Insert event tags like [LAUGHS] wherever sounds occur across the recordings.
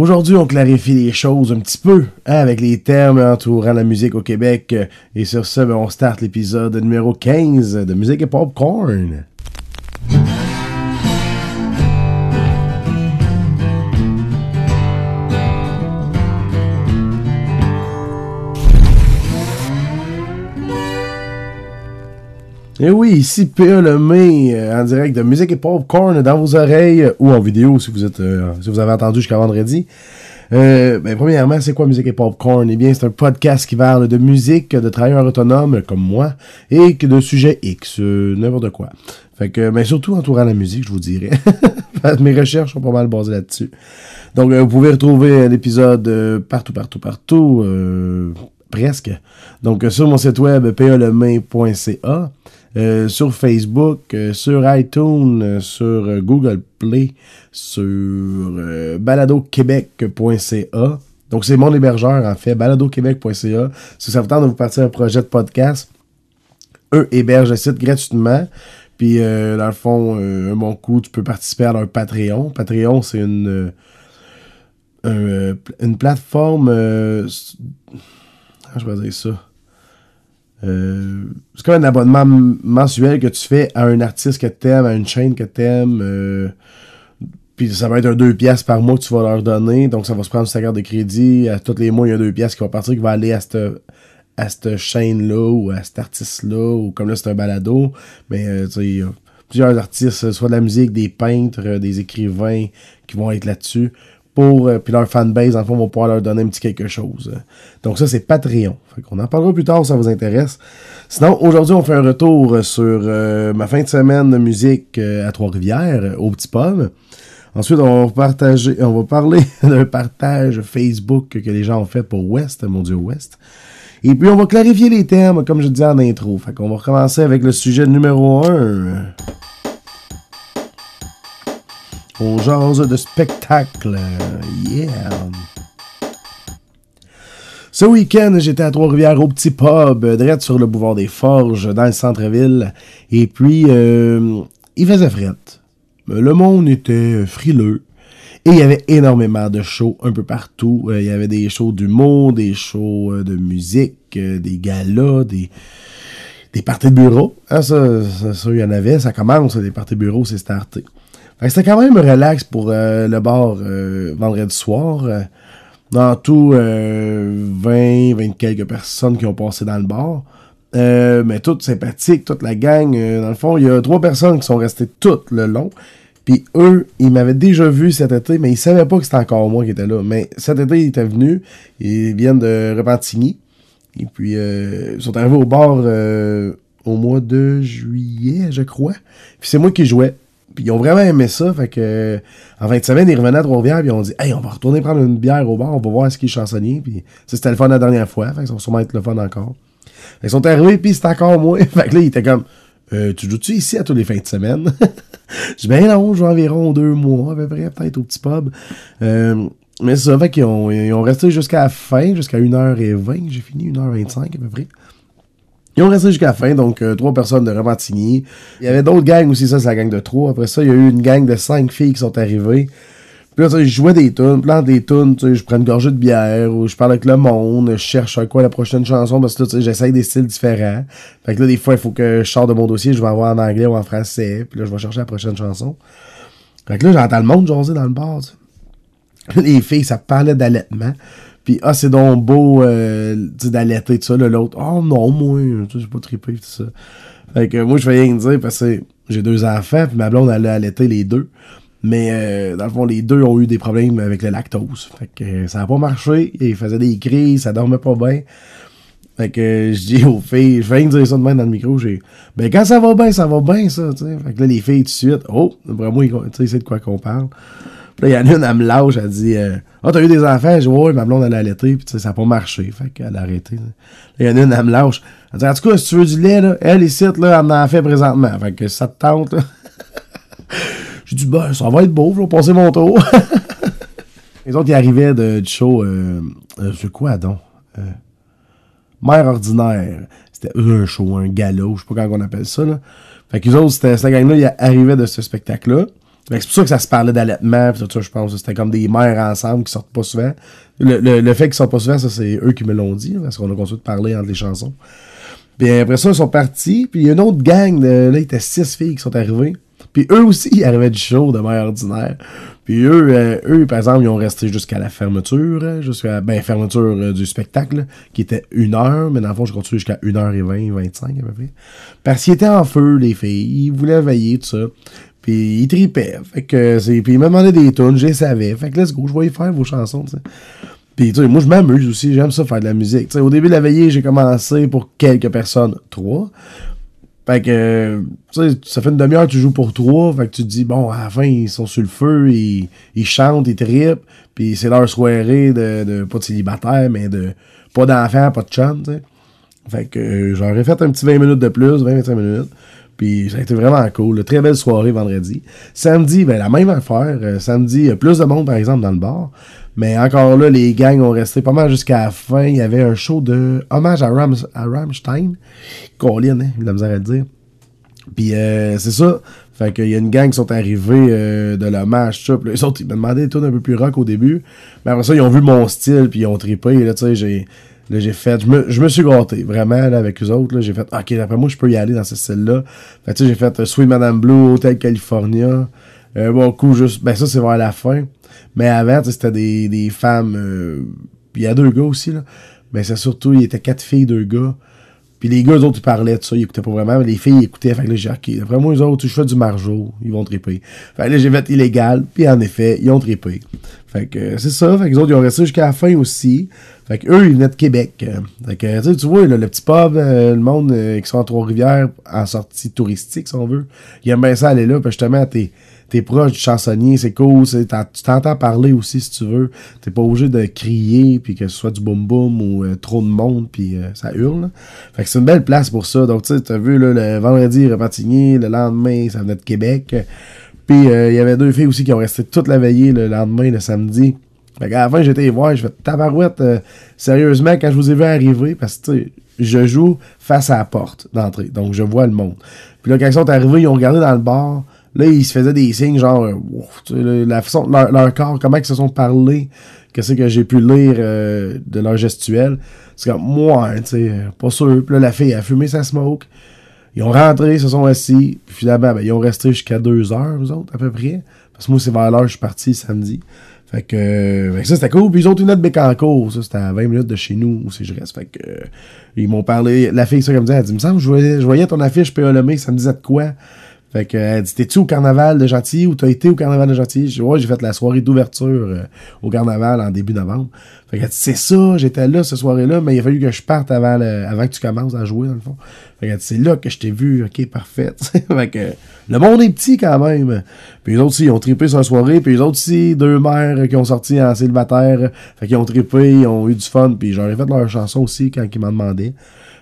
Aujourd'hui, on clarifie les choses un petit peu hein, avec les termes entourant la musique au Québec. Et sur ce, ben, on start l'épisode numéro 15 de Musique et Popcorn. Et oui, ici P.A. Lemay, euh, en direct de Musique et Popcorn dans vos oreilles ou en vidéo si vous êtes euh, si vous avez entendu jusqu'à vendredi. Euh, ben, premièrement, c'est quoi Musique et Popcorn? Eh bien, c'est un podcast qui parle de musique, de travailleurs autonomes comme moi, et de sujets X, n'importe quoi. Fait que, ben, surtout entourant la musique, je vous dirais. [LAUGHS] Mes recherches sont pas mal basées là-dessus. Donc, vous pouvez retrouver l'épisode partout, partout, partout, presque. Donc, sur mon site web, palemain.ca. Euh, sur Facebook, euh, sur iTunes, euh, sur Google Play, sur baladoquebec.ca. Donc, c'est mon hébergeur, en fait, baladoquebec.ca. Si ça vous tente de vous partir un projet de podcast, eux hébergent le site gratuitement. Puis, dans le fond, un bon coup, tu peux participer à leur Patreon. Patreon, c'est une, plateforme. je vais dire ça? Euh, c'est comme un abonnement mensuel que tu fais à un artiste que t'aimes, à une chaîne que t'aimes. Euh, puis ça va être un 2 pièces par mois que tu vas leur donner. Donc ça va se prendre sur ta carte de crédit. À tous les mois, il y a 2 pièces qui va partir, qui va aller à cette, à cette chaîne-là ou à cet artiste-là. Ou comme là, c'est un balado. Mais euh, tu sais, il y a plusieurs artistes, soit de la musique, des peintres, des écrivains qui vont être là-dessus pour euh, puis leur fanbase en fond vont pouvoir leur donner un petit quelque chose. Donc ça c'est Patreon. Fait qu'on en parlera plus tard si ça vous intéresse. Sinon aujourd'hui on fait un retour sur euh, ma fin de semaine de musique euh, à Trois-Rivières au Petit Pomme. Ensuite on va partager on va parler [LAUGHS] d'un partage Facebook que les gens ont fait pour West, mon dieu West. Et puis on va clarifier les termes comme je disais en intro. Fait qu'on va recommencer avec le sujet numéro 1. On jase de spectacle. Yeah. Ce week-end, j'étais à Trois-Rivières au petit pub, direct sur le boulevard des Forges, dans le centre-ville. Et puis, euh, il faisait fret. Le monde était frileux. Et il y avait énormément de shows un peu partout. Euh, il y avait des shows d'humour, des shows euh, de musique, des galas, des, des parties de bureau. Ah, ça, ça, il y en avait. Ça commence, des parties de bureau, c'est starté. C'était quand même relax pour euh, le bar euh, vendredi soir. Euh, dans tout, 20, 20 quelques personnes qui ont passé dans le bar. mais toutes sympathiques, toute la gang. dans le fond, il y a trois personnes qui sont restées tout le long. Puis eux, ils m'avaient déjà vu cet été, mais ils savaient pas que c'était encore moi qui étais là. Mais cet été, ils étaient venus. Ils viennent de Repentigny. Et puis, ils sont arrivés au bar au mois de juillet, je crois. Puis c'est moi qui jouais. Puis ils ont vraiment aimé ça. Fait que en fin de semaine, ils revenaient à Trois-Rivières ils ont dit Hey, on va retourner prendre une bière au bar, on va voir ce qui est chansonnier. Puis c'était le fun la dernière fois. Fait que ça sûrement être le fun encore. Fait ils sont arrivés puis c'était encore moins. [LAUGHS] fait que là, ils étaient comme euh, Tu joues-tu ici à tous les fins de semaine? [LAUGHS] Je dis ben non, je joue environ deux mois à peu près, peut-être au petit pub. Euh, mais c'est ça, fait qu'ils ont, ils ont resté jusqu'à la fin, jusqu'à 1h20. J'ai fini 1h25 à peu près. Ils ont resté jusqu'à la fin, donc euh, trois personnes de Repentigny. Il y avait d'autres gangs aussi, ça c'est la gang de trois. Après ça, il y a eu une gang de cinq filles qui sont arrivées. Puis là, je jouais des tunes, plein des tunes, je prends une gorgée de bière, ou je parle avec le monde, je cherche à quoi la prochaine chanson, parce que sais, j'essaye des styles différents. Fait que là, des fois, il faut que je sorte de mon dossier, je vais avoir en anglais ou en français, puis là, je vais chercher la prochaine chanson. Fait que là, j'entends le monde jaser dans le bar, Les filles, ça parlait d'allaitement. Puis, ah, c'est donc beau euh, d'allaiter, tout ça. L'autre, oh non, moi, j'ai pas trippé, tout ça. Fait que moi, je fais rien dire parce que j'ai deux enfants, puis ma blonde, elle a les deux. Mais euh, dans le fond, les deux ont eu des problèmes avec le lactose. Fait que euh, ça a pas marché. Ils faisaient des crises, ça dormait pas bien. Fait que je dis aux filles, je fais rien dire ça de même dans le micro, j'ai. Ben quand ça va bien, ça va bien, ça. Fait que là, les filles, tout de suite, oh, vraiment, c'est de quoi qu'on parle. Là, il y en a une, elle me lâche, elle dit euh, Ah, oh, t'as eu des enfants Je dis Ouais, ma blonde, elle a allaité, puis ça n'a pas marché. Fait qu'elle a arrêté. Là, il y en a une, elle me lâche. Elle dit En tout cas, si tu veux du lait, là, elle, ici, là, elle en fait présentement. Fait que ça te tente. [LAUGHS] J'ai dit Ben, ça va être beau, je vais passer mon tour. [LAUGHS] Les autres, ils arrivaient de, du show, euh, euh, je quoi donc? Euh, Mère ordinaire. C'était un show, un galop, je sais pas comment on appelle ça, là. Fait que les autres, c'était, cette gang-là, ils arrivaient de ce spectacle-là. C'est pour ça que ça se parlait d'allaitement, tout ça, je pense. C'était comme des mères ensemble qui sortent pas souvent. Le, fait qu'ils sortent pas souvent, ça, c'est eux qui me l'ont dit, parce qu'on a continué de parler entre les chansons. Puis après ça, ils sont partis, puis il y a une autre gang, là, il était six filles qui sont arrivées. Puis eux aussi, [LAUGHS] ils arrivaient du show de mère ordinaire. Puis eux, euh, eux, par exemple, ils ont resté jusqu'à la fermeture, jusqu'à la ben, fermeture euh, du spectacle, qui était une heure, mais dans le fond, je continue jusqu'à 1h20, 25 à peu près. Parce qu'ils étaient en feu, les filles, ils voulaient veiller, tout ça. Puis ils tripaient. Fait que c'est. Puis ils me demandaient des tunes, je les savais. Fait que let's go, je voyais faire vos chansons. Puis tu sais, moi je m'amuse aussi, j'aime ça faire de la musique. Tu sais, au début de la veillée, j'ai commencé pour quelques personnes, trois. Fait que, tu sais, ça fait une demi-heure tu joues pour trois. Fait que tu te dis, bon, à la fin, ils sont sur le feu, ils, chantent, ils tripent. Puis c'est leur soirée de, pas de célibataire, mais de pas d'enfants, pas de chant. Fait que j'aurais fait un petit 20 minutes de plus, 20-25 minutes. Puis ça a été vraiment cool. Très belle soirée vendredi. Samedi, ben la même affaire. Euh, samedi, plus de monde, par exemple, dans le bar. Mais encore là, les gangs ont resté pas mal jusqu'à la fin. Il y avait un show de hommage à, Rams, à Rammstein. Colin, hein, la misère à dire. Puis euh, c'est ça. Fait qu'il y a une gang qui sont arrivés euh, de l'hommage, ça. Autres, ils me demandaient des tunes un peu plus rock au début. Mais après ça, ils ont vu mon style, puis ils ont trippé. Là, tu sais, j'ai Là, j'ai fait, je me, je me suis gâté, vraiment, là, avec eux autres. Là, j'ai fait, OK, d'après moi, je peux y aller dans ce style-là. Fait tu sais, j'ai fait euh, Sweet Madame Blue, Hotel California. Un bon coup, juste, ben ça, c'est vers la fin. Mais avant, c'était des, des femmes, euh, il y a deux gars aussi, là. Mais c'est surtout, il y était quatre filles, deux gars. Puis les gars, eux autres, ils parlaient de ça, ils écoutaient pas vraiment, mais les filles, ils écoutaient. Fait que là, j'ai OK, d'après moi, eux autres, je fais du margeau, ils vont triper. Fait que là, j'ai fait illégal, puis en effet, ils ont trippé. Fait que c'est ça, fait que les autres, ils ont resté jusqu'à la fin aussi. Fait que eux, ils venaient de Québec. Fait que, tu vois, le petit pub, euh, le monde euh, qui sont en Trois-Rivières, en sortie touristique, si on veut, ils aiment bien ça aller là, puis justement, t'es t'es proche du chansonnier, c'est cool, tu t'entends parler aussi si tu veux. T'es pas obligé de crier, puis que ce soit du boum boum ou euh, trop de monde, puis ça hurle. Fait que c'est une belle place pour ça. Donc tu sais, t'as vu le vendredi Repentigny, le lendemain, ça venait de Québec. Puis il y avait deux filles aussi qui ont resté toute la veillée le lendemain, le samedi. Fait qu'à la fin, j'étais voir, je fais tabarouette, euh, sérieusement, quand je vous ai vu arriver, parce que, tu sais, je joue face à la porte d'entrée, donc je vois le monde. Puis là, quand ils sont arrivés, ils ont regardé dans le bar, là, ils se faisaient des signes, genre, euh, la façon, leur, leur, corps, comment ils se sont parlé, qu'est-ce que j'ai pu lire euh, de leur gestuelle. C'est comme, moi, tu sais, pas sûr. Puis là, la fille a fumé sa smoke. Ils ont rentré, ils se sont assis. Puis finalement, ben, ils ont resté jusqu'à deux heures, vous autres, à peu près. Parce que moi, c'est vers l'heure je suis parti samedi. Fait que, euh, ça, c'était cool. Puis ils ont une autre Bécancourt. Ça, c'était à 20 minutes de chez nous, où si je reste. Fait que, euh, ils m'ont parlé. La fille, ça, comme me dit, elle dit, me semble, je voyais, je voyais ton affiche PA Lemay, ça me disait de quoi? Fait que, elle dit, t'es-tu au carnaval de Gentilly ou t'as été au carnaval de Gentilly? Je dis, ouais, j'ai fait la soirée d'ouverture euh, au carnaval en début novembre. Fait qu'elle dit, c'est ça, j'étais là ce soirée-là, mais il a fallu que je parte avant, avant que tu commences à jouer, dans le fond. Fait qu'elle dit, c'est là que je t'ai vu, ok, parfait. [LAUGHS] fait que, le monde est petit quand même. Puis les autres ils ont trippé sur la soirée, puis les autres aussi, deux mères qui ont sorti en célibataire. Fait qu'ils ont trippé, ils ont eu du fun, puis j'aurais fait leur chanson aussi quand ils m'en demandaient.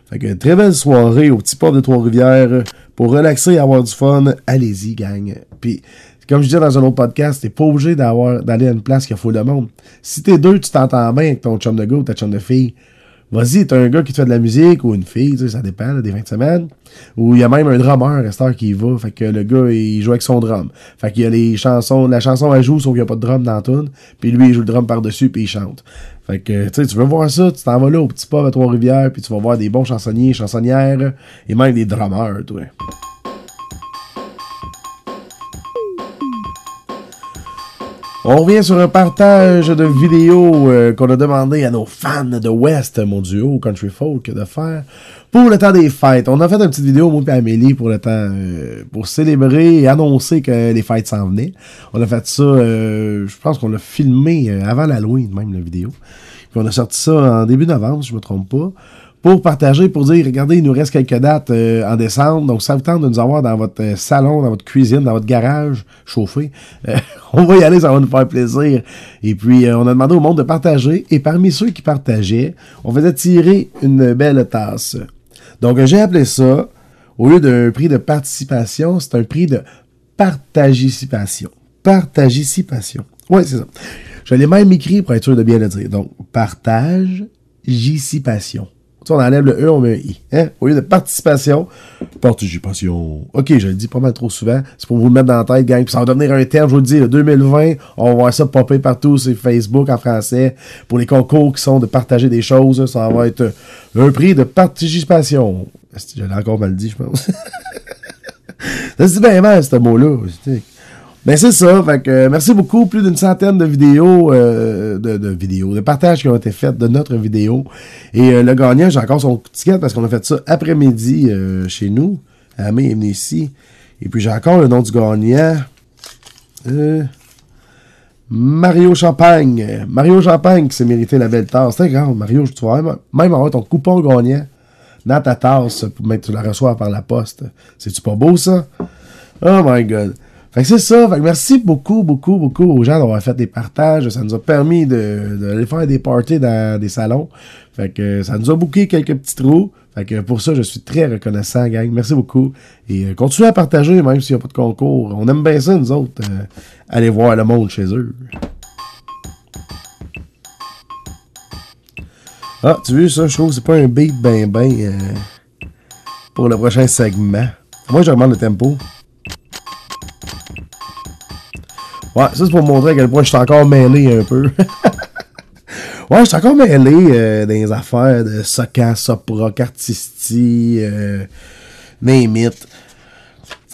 Fait que très belle soirée au petit port de Trois-Rivières. Pour relaxer et avoir du fun, allez-y, gang. Puis, comme je disais dans un autre podcast, t'es pas obligé d'aller à une place qui a fou de monde. Si t'es deux, tu t'entends bien avec ton chum de gars ou ta chum de fille, Vas-y, t'as un gars qui te fait de la musique ou une fille, tu sais, ça dépend, des fins de semaine. Ou il y a même un drummer, resteur qui y va. Fait que le gars, il joue avec son drum. Fait qu'il y a les chansons, la chanson elle joue, sauf qu'il n'y a pas de drum dans la tune. Puis lui, il joue le drum par-dessus, puis il chante. Fait que, tu veux voir ça, tu t'en vas là au petit pub à Trois-Rivières, puis tu vas voir des bons chansonniers, chansonnières, et même des drummers, toi. On revient sur un partage de vidéos euh, qu'on a demandé à nos fans de West, mon duo Country Folk, de faire pour le temps des fêtes. On a fait une petite vidéo, moi et Amélie, pour le temps, euh, pour célébrer et annoncer que les fêtes s'en venaient. On a fait ça, euh, je pense qu'on l'a filmé avant l'Halloween, même la vidéo. Puis on a sorti ça en début novembre, si je me trompe pas pour partager, pour dire, regardez, il nous reste quelques dates euh, en décembre, donc ça vous tente de nous avoir dans votre euh, salon, dans votre cuisine, dans votre garage chauffé. Euh, [LAUGHS] on va y aller, ça va nous faire plaisir. Et puis, on a demandé au monde de partager, et parmi ceux qui partageaient, on faisait tirer une belle tasse. Donc, j'ai appelé ça, au lieu d'un prix de participation, c'est un prix de partagisipation. Partagisipation. Oui, c'est ça. Je l'ai même écrit pour être sûr de bien le dire. Donc, partage, on enlève le E, on met un I. Hein? Au lieu de participation, participation. Ok, je le dis pas mal trop souvent. C'est pour vous le mettre dans la tête, gang. Puis ça va devenir un terme, je vous le dis, le 2020, on va voir ça popper partout sur Facebook en français. Pour les concours qui sont de partager des choses, ça va être un prix de participation. Je l'ai encore mal dit, je pense? [LAUGHS] ça se dit bien mal, ce mot-là. Ben c'est ça, fait que euh, merci beaucoup. Plus d'une centaine de vidéos, euh, de, vidéos, de partages qui ont été faites de notre vidéo. Et euh, le gagnant, j'ai encore son ticket parce qu'on a fait ça après-midi chez nous. Amé est venu ici. Et puis j'ai encore le nom du gagnant. Mario Champagne. Mario Champagne qui s'est mérité la belle tasse. C'est grave, Mario, tu vas même avoir ton coupon gagnant dans ta tasse pour tu la reçois par la poste. C'est-tu pas beau ça? Oh my god. Fait que c'est ça. Fait que merci beaucoup, beaucoup, beaucoup aux gens d'avoir fait des partages. Ça nous a permis de, de faire des parties dans des salons. Fait que ça nous a bouqué quelques petits trous. Fait que pour ça, je suis très reconnaissant, gang. Merci beaucoup. Et euh, continuez à partager, même s'il n'y a pas de concours. On aime bien ça, nous autres. Euh, aller voir le monde chez eux. Ah, tu vois ça, je trouve que c'est pas un beat ben ben euh, pour le prochain segment. Moi, je le tempo. Ouais, ça c'est pour montrer à quel point je suis encore mêlé un peu. [LAUGHS] ouais, je suis encore mêlé euh, dans les affaires de Soka, Sopra, Cartisti, euh,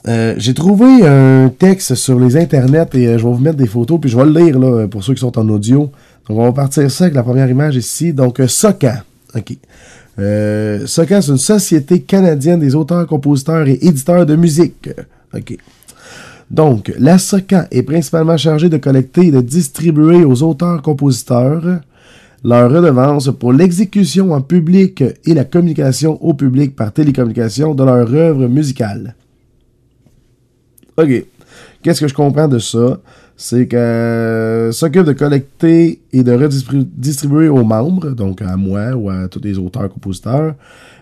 euh, J'ai trouvé un texte sur les internets et euh, je vais vous mettre des photos puis je vais le lire là, pour ceux qui sont en audio. Donc on va partir ça avec la première image ici. Donc Soka. OK. Euh, Soka, c'est une société canadienne des auteurs, compositeurs et éditeurs de musique. OK. Donc, la SOCA est principalement chargée de collecter et de distribuer aux auteurs-compositeurs leur redevance pour l'exécution en public et la communication au public par télécommunication de leur œuvre musicale. OK. Qu'est-ce que je comprends de ça? C'est que s'occupe de collecter et de redistribuer aux membres, donc à moi ou à tous les auteurs-compositeurs,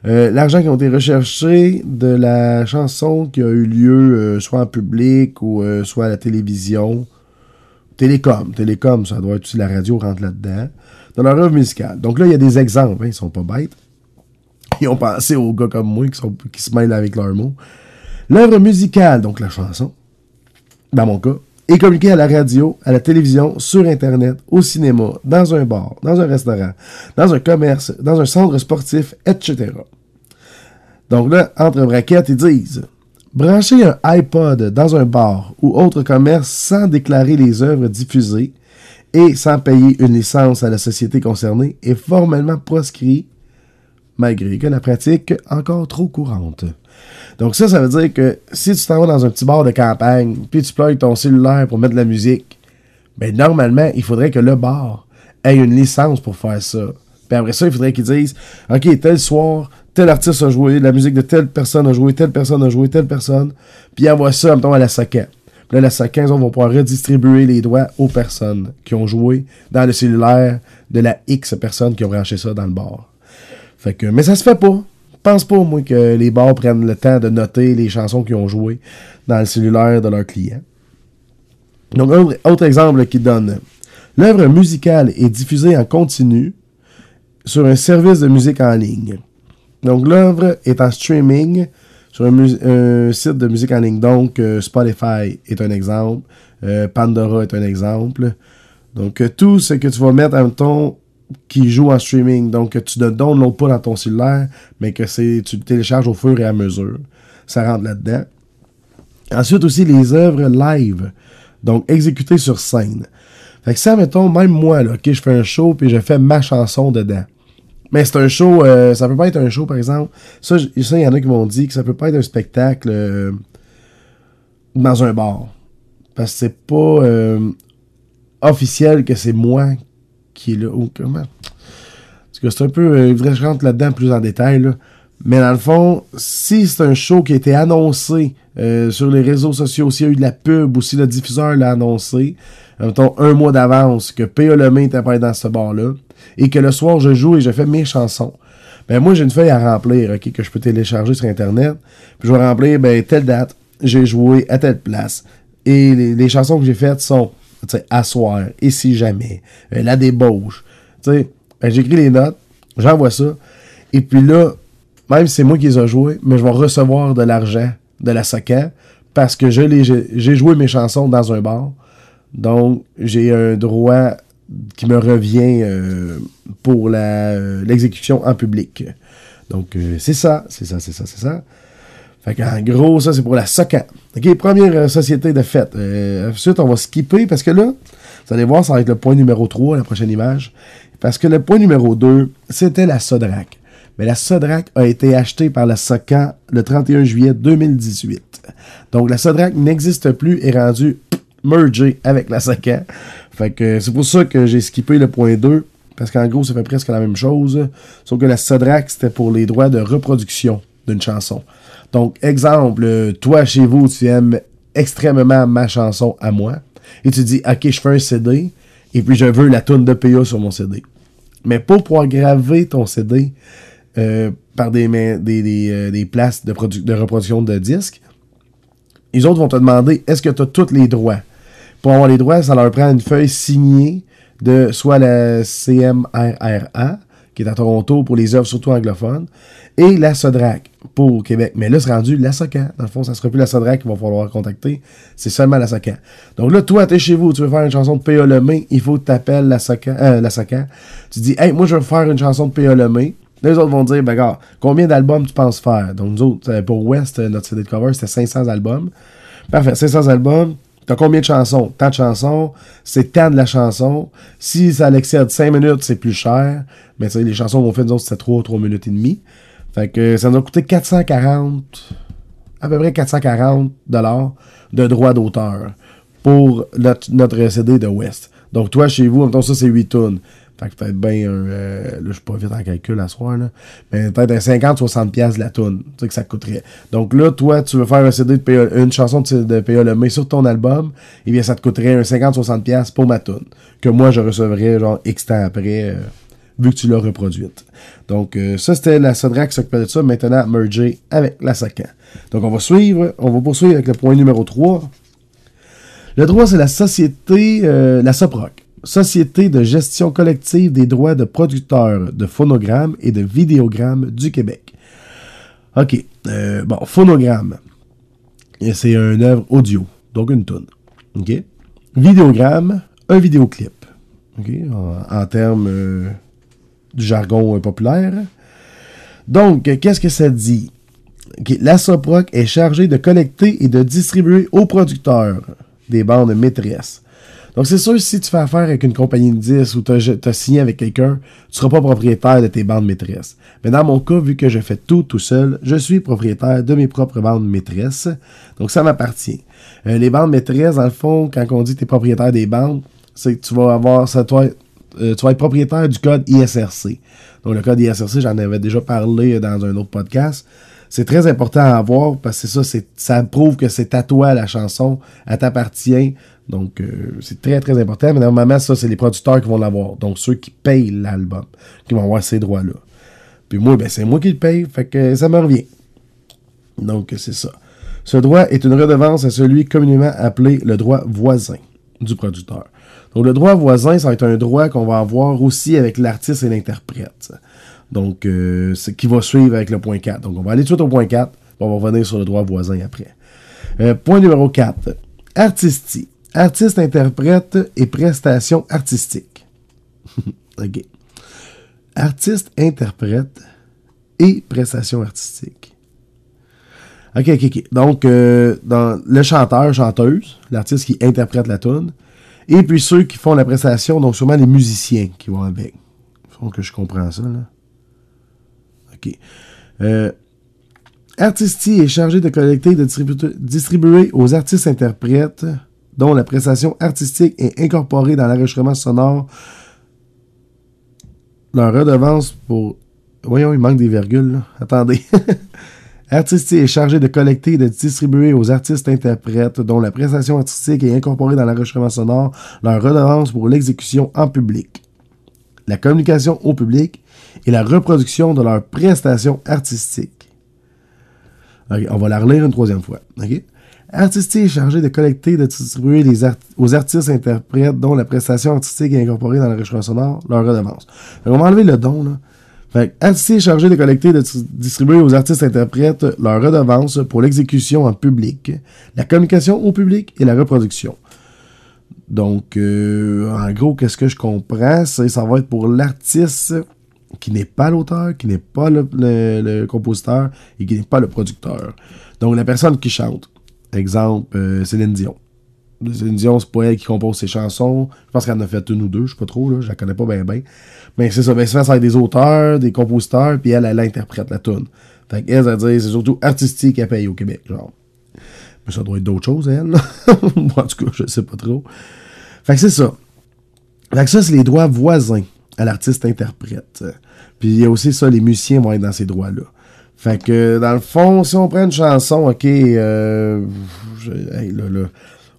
euh, l'argent qui a été recherché de la chanson qui a eu lieu euh, soit en public ou euh, soit à la télévision. Télécom. Télécom, ça doit être aussi la radio rentre là-dedans. Dans leur œuvre musicale. Donc là, il y a des exemples. Hein, ils sont pas bêtes. Ils ont pensé aux gars comme moi qui se mêlent avec leurs mots. L'œuvre musicale, donc la chanson, dans mon cas, est communiquée à la radio, à la télévision, sur Internet, au cinéma, dans un bar, dans un restaurant, dans un commerce, dans un centre sportif, etc. Donc là, entre braquettes, ils disent Brancher un iPod dans un bar ou autre commerce sans déclarer les œuvres diffusées et sans payer une licence à la société concernée est formellement proscrit, malgré que la pratique encore trop courante. Donc ça, ça veut dire que si tu t'en dans un petit bar de campagne, puis tu plugues ton cellulaire pour mettre de la musique, ben normalement, il faudrait que le bar ait une licence pour faire ça. Puis après ça, il faudrait qu'ils disent OK, tel soir, tel artiste a joué, la musique de telle personne a joué, telle personne a joué, telle personne. Puis envoie ça, mettons, à la SACA. Puis là, la SACA, on va pouvoir redistribuer les droits aux personnes qui ont joué dans le cellulaire de la X personnes qui ont branché ça dans le bar. Fait que, mais ça se fait pas pense pas, moi, que les bars prennent le temps de noter les chansons qu'ils ont jouées dans le cellulaire de leurs clients. Donc, autre exemple qui donne. L'œuvre musicale est diffusée en continu sur un service de musique en ligne. Donc, l'œuvre est en streaming sur un, site de musique en ligne. Donc, euh, Spotify est un exemple. Euh, Pandora est un exemple. Donc, euh, tout ce que tu vas mettre en ton qui joue en streaming. Donc, que tu ne downloads pas dans ton cellulaire, mais que c'est tu télécharges au fur et à mesure. Ça rentre là-dedans. Ensuite, aussi, les œuvres live. Donc, exécutées sur scène. Fait que ça, mettons, même moi, là, ok, je fais un show puis je fais ma chanson dedans. Mais c'est un show, euh, ça peut pas être un show, par exemple. Ça, il y en a qui m'ont dit que ça peut pas être un spectacle euh, dans un bar. Parce que c'est pas euh, officiel que c'est moi qui est là. Ou comment? Parce que c'est un peu. Euh, il faudrait que je rentre là-dedans plus en détail. Mais dans le fond, si c'est un show qui a été annoncé euh, sur les réseaux sociaux, s'il y a eu de la pub ou si le diffuseur l'a annoncé, mettons un mois d'avance, que P.A. Lemay était pas dans ce bar-là, et que le soir je joue et je fais mes chansons, ben moi j'ai une feuille à remplir, ok, que je peux télécharger sur Internet, puis je vais remplir, ben telle date, j'ai joué à telle place, et les chansons que j'ai faites sont asseoir, et si jamais, euh, la débauche. Ben, j'écris les notes, j'envoie ça. Et puis là, même si c'est moi qui les ai joués, mais je vais recevoir de l'argent de la SOCAN parce que j'ai joué mes chansons dans un bar. Donc, j'ai un droit qui me revient euh, pour l'exécution en public. Donc, euh, c'est ça, c'est ça, c'est ça, c'est ça. Fait qu'en gros, ça, c'est pour la SOCAN. OK, première euh, société de fête. ensuite, on va skipper parce que là, vous allez voir, ça va être le point numéro 3, la prochaine image. Parce que le point numéro 2, c'était la Sodrac. Mais la Sodrac a été achetée par la SOCAN le 31 juillet 2018. Donc, la Sodrac n'existe plus et rendue mergée avec la SOCAN. Fait que c'est pour ça que j'ai skippé le point 2. Parce qu'en gros, ça fait presque la même chose. Sauf que la Sodrac, c'était pour les droits de reproduction d'une chanson. Donc, exemple, toi, chez vous, tu aimes extrêmement ma chanson à moi. Et tu dis, OK, je fais un CD. Et puis, je veux la tune de PA sur mon CD. Mais pour pouvoir graver ton CD euh, par des, des, euh, des, places de, de reproduction de disques, les autres vont te demander, est-ce que tu as tous les droits? Pour avoir les droits, ça leur prend une feuille signée de soit la CMRRA, qui est à Toronto pour les œuvres surtout anglophones, et la SODRAC pour Québec. Mais là, c'est rendu la SOCAN. Dans le fond, ça ne sera plus la SODRAC qu'il va falloir contacter. C'est seulement la SOCAN. Donc là, toi, tu es chez vous, tu veux faire une chanson de P.A. Lemay, il faut que tu appelles la SOCAN, euh, la. Tu dis, hey, moi, je veux faire une chanson de P.A. Lemay. Les autres vont dire, ben, gars, combien d'albums tu penses faire? Donc, nous autres, euh, pour West, euh, notre CD de cover, c'était 500 albums. Parfait, 500 albums. T'as combien de chansons? Tant de chansons, c'est tant de la chanson. Si ça l'excède 5 minutes, c'est plus cher. Mais les chansons qu'on fait, nous autres, c'était 3, 3 minutes et demie. Fait que ça nous a coûté 440, à peu près 440 dollars de droits d'auteur pour notre, CD de West. Donc toi, chez vous, en ça, c'est 8 tonnes. Fait que peut-être bien un. Euh, là, je suis pas vite en calcul à soir, là. Mais peut-être un 50-60$ de la toune. Tu sais que ça coûterait. Donc là, toi, tu veux faire un CD de une chanson de, PA Le mais sur ton album, eh bien, ça te coûterait un 50-60$ pour ma toune. Que moi, je recevrais genre X temps après. Euh, vu que tu l'as reproduite. Donc, euh, ça, c'était la Sodra qui s'occupait de ça. Maintenant, merger avec la SACAN. Donc, on va suivre, on va poursuivre avec le point numéro 3. Le droit, c'est la société, la SOPROC. Société de gestion collective des droits de producteurs de phonogrammes et de vidéogrammes du Québec. OK. Euh, bon, phonogramme. C'est une œuvre audio, donc une tonne. OK? Vidéogramme, un vidéoclip. OK? En, termes euh, du jargon euh, populaire. Donc, qu'est-ce que ça dit? La SOPROC est chargée de collecter et de distribuer aux producteurs des bandes maîtresses donc, c'est sûr, si tu fais affaire avec une compagnie de 10 ou tu as, signé avec quelqu'un, tu seras pas propriétaire de tes bandes maîtresses. Mais dans mon cas, vu que je fais tout tout seul, je suis propriétaire de mes propres bandes maîtresses. Donc, ça m'appartient. Euh, les bandes maîtresses, dans le fond, quand on dit que tu es propriétaire des bandes, c'est que tu vas avoir, ça, toi, euh, tu vas être propriétaire du code ISRC. Donc, le code ISRC, j'en avais déjà parlé dans un autre podcast. C'est très important à avoir parce que ça, ça prouve que c'est à toi la chanson, elle t'appartient. Donc, euh, c'est très, très important. Mais normalement, ça, c'est les producteurs qui vont l'avoir. Donc, ceux qui payent l'album, qui vont avoir ces droits-là. Puis moi, ben, c'est moi qui le paye, fait que ça me revient. Donc, c'est ça. Ce droit est une redevance à celui communément appelé le droit voisin du producteur. Donc, le droit voisin, ça va être un droit qu'on va avoir aussi avec l'artiste et l'interprète. Donc, euh, qui va suivre avec le point 4. Donc, on va aller tout de suite au point 4, on va revenir sur le droit voisin après. Euh, point numéro 4. Artistique. Artiste, interprète et prestations artistiques. [LAUGHS] OK. Artiste, interprète et prestations artistiques. OK, OK, OK. Donc, euh, dans le chanteur, chanteuse, l'artiste qui interprète la tune, et puis ceux qui font la prestation, donc sûrement les musiciens qui vont avec. Il faut que je comprends ça, là. OK. Euh, est chargé de collecter et de distribuer aux artistes interprètes dont la prestation artistique est incorporée dans l'enregistrement sonore, leur redevance pour... Voyons, il manque des virgules. Attendez. [LAUGHS] Artistique est chargé de collecter et de distribuer aux artistes interprètes dont la prestation artistique est incorporée dans l'enregistrement sonore leur redevance pour l'exécution en public, la communication au public et la reproduction de leurs prestations artistiques. on va la relire une troisième fois. Artistique est chargé de collecter et de distribuer aux artistes interprètes dont la prestation artistique est incorporée dans l'enregistrement sonore leur redevance. on va enlever le don, là. Fait est chargé de collecter et de distribuer aux artistes-interprètes leur redevance pour l'exécution en public, la communication au public et la reproduction. Donc, euh, en gros, qu'est-ce que je comprends? Ça va être pour l'artiste qui n'est pas l'auteur, qui n'est pas le, compositeur et qui n'est pas le producteur. Donc, la personne qui chante. Exemple, euh, Céline Dion. Céline Dion, c'est pas elle qui compose ses chansons. Je pense qu'elle en a fait une ou deux, je sais pas trop, là, je la connais pas bien bien. Mais c'est ça, ben souvent, va être des auteurs, des compositeurs, puis elle, elle interprète la tune. Fait qu'elle, ça dire, c'est surtout artistique qu'elle paye au Québec, genre. Mais ça doit être d'autres choses, elle. [LAUGHS] en tout cas, je sais pas trop. Fait que c'est ça. Fait que ça, c'est les droits voisins à l'artiste-interprète. Puis il y a aussi ça, les musiciens vont être dans ces droits-là. Fait que, dans le fond, si on prend une chanson, ok, euh,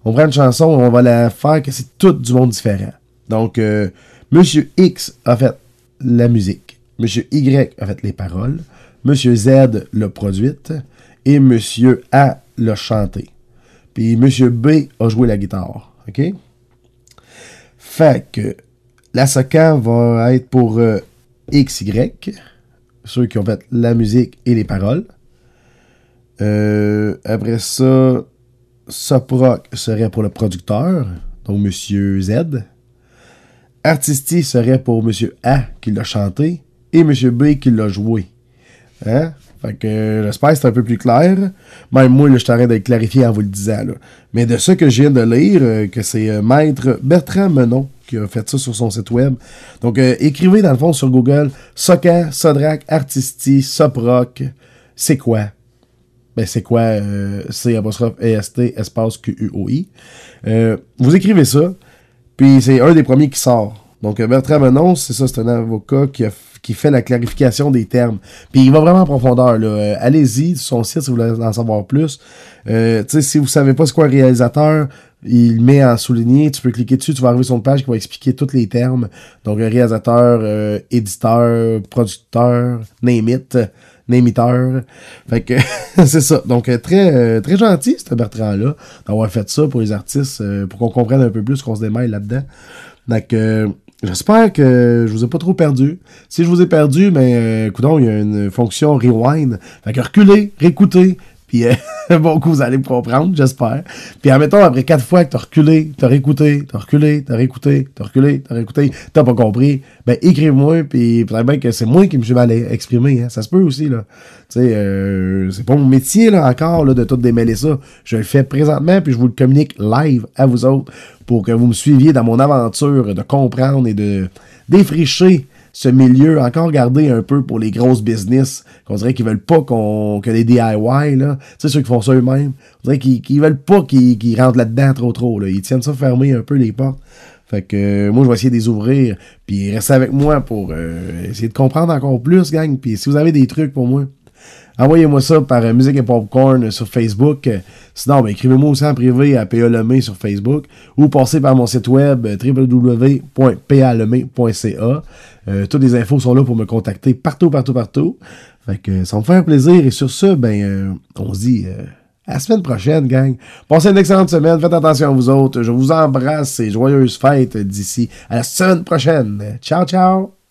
on prend une chanson, on va la faire que c'est tout du monde différent. Donc, euh, Monsieur X a fait la musique. Monsieur Y a fait les paroles. Monsieur Z l'a produite. Et Monsieur A l'a chanté. Puis Monsieur B a joué la guitare. OK? Fait que la SOCA va être pour euh, XY, ceux qui ont fait la musique et les paroles. Euh, après ça, Soproc serait pour le producteur, donc Monsieur Z. Artisti serait pour Monsieur A qui l'a chanté et Monsieur B qui l'a joué. Hein? Fait que j'espère que c'est un peu plus clair. Même moi, je train d'être clarifié en vous le disant. Mais de ce que je viens de lire, euh, que c'est euh, Maître Bertrand Menon qui a fait ça sur son site web. Donc, euh, écrivez dans le fond sur Google Soca, Sodrac, Artisti, Soproc. C'est quoi? Ben, c'est quoi euh, C apostrophe EST espace Q-U-O-I. Euh, vous écrivez ça, puis c'est un des premiers qui sort. Donc, Bertrand Menon, c'est ça, c'est un avocat qui, qui fait la clarification des termes. Puis il va vraiment en profondeur. Là. allez-y son site si vous voulez en savoir plus. Euh, si vous savez pas ce qu'est un réalisateur, il met en souligné, tu peux cliquer dessus, tu vas arriver sur une page qui va expliquer tous les termes. Donc, réalisateur, euh, éditeur, producteur, name it, namiteur. Fait que [LAUGHS] c'est ça. Donc, euh, très, euh, très gentil, ce Bertrand-là, d'avoir fait ça pour les artistes, pour qu'on comprenne un peu plus qu'on se démêle là-dedans. Donc, J'espère que je vous ai pas trop perdu. Si je vous ai perdu, mais ben, il y a une fonction rewind. Fait que reculez, réécoutez, puis euh, [LAUGHS] bon vous allez me comprendre, j'espère. Puis admettons, après quatre fois que t'as reculé, t'as réécouté, t'as reculé, t'as réécouté, t'as reculé, t'as réécouté, t'as pas compris, ben écrive-moi, puis peut-être bien que c'est moi qui me suis mal exprimé. Hein. Ça se peut aussi, là. Tu sais, euh, c'est pas mon métier, là, encore, là, de tout démêler ça. Je le fais présentement, puis je vous le communique live à vous autres pour que vous me suiviez dans mon aventure de comprendre et de défricher ce milieu encore gardé un peu pour les grosses business, qu'on dirait qu'ils veulent pas qu'on que les DIY, là, tu sais, ceux qui font ça eux-mêmes, on dirait qu'ils veulent pas qu'ils rentrent là-dedans trop trop, là. Ils tiennent ça fermer un peu les portes. Fait que euh, moi, je vais essayer de les ouvrir, puis restez avec moi pour euh, essayer de comprendre encore plus, gang. Puis si vous avez des trucs pour moi, Envoyez-moi ça par euh, Musique et Popcorn sur Facebook. Sinon, ben, écrivez-moi aussi en privé à PA sur Facebook ou passez par mon site web euh, www.palemé.ca. Euh, toutes les infos sont là pour me contacter partout, partout, partout. Fait que ça me fait un plaisir. Et sur ce, ben, on se dit à la semaine prochaine, gang. Passez une excellente semaine. Faites attention à vous autres. Je vous embrasse et joyeuses fêtes d'ici à la semaine prochaine. Ciao, ciao!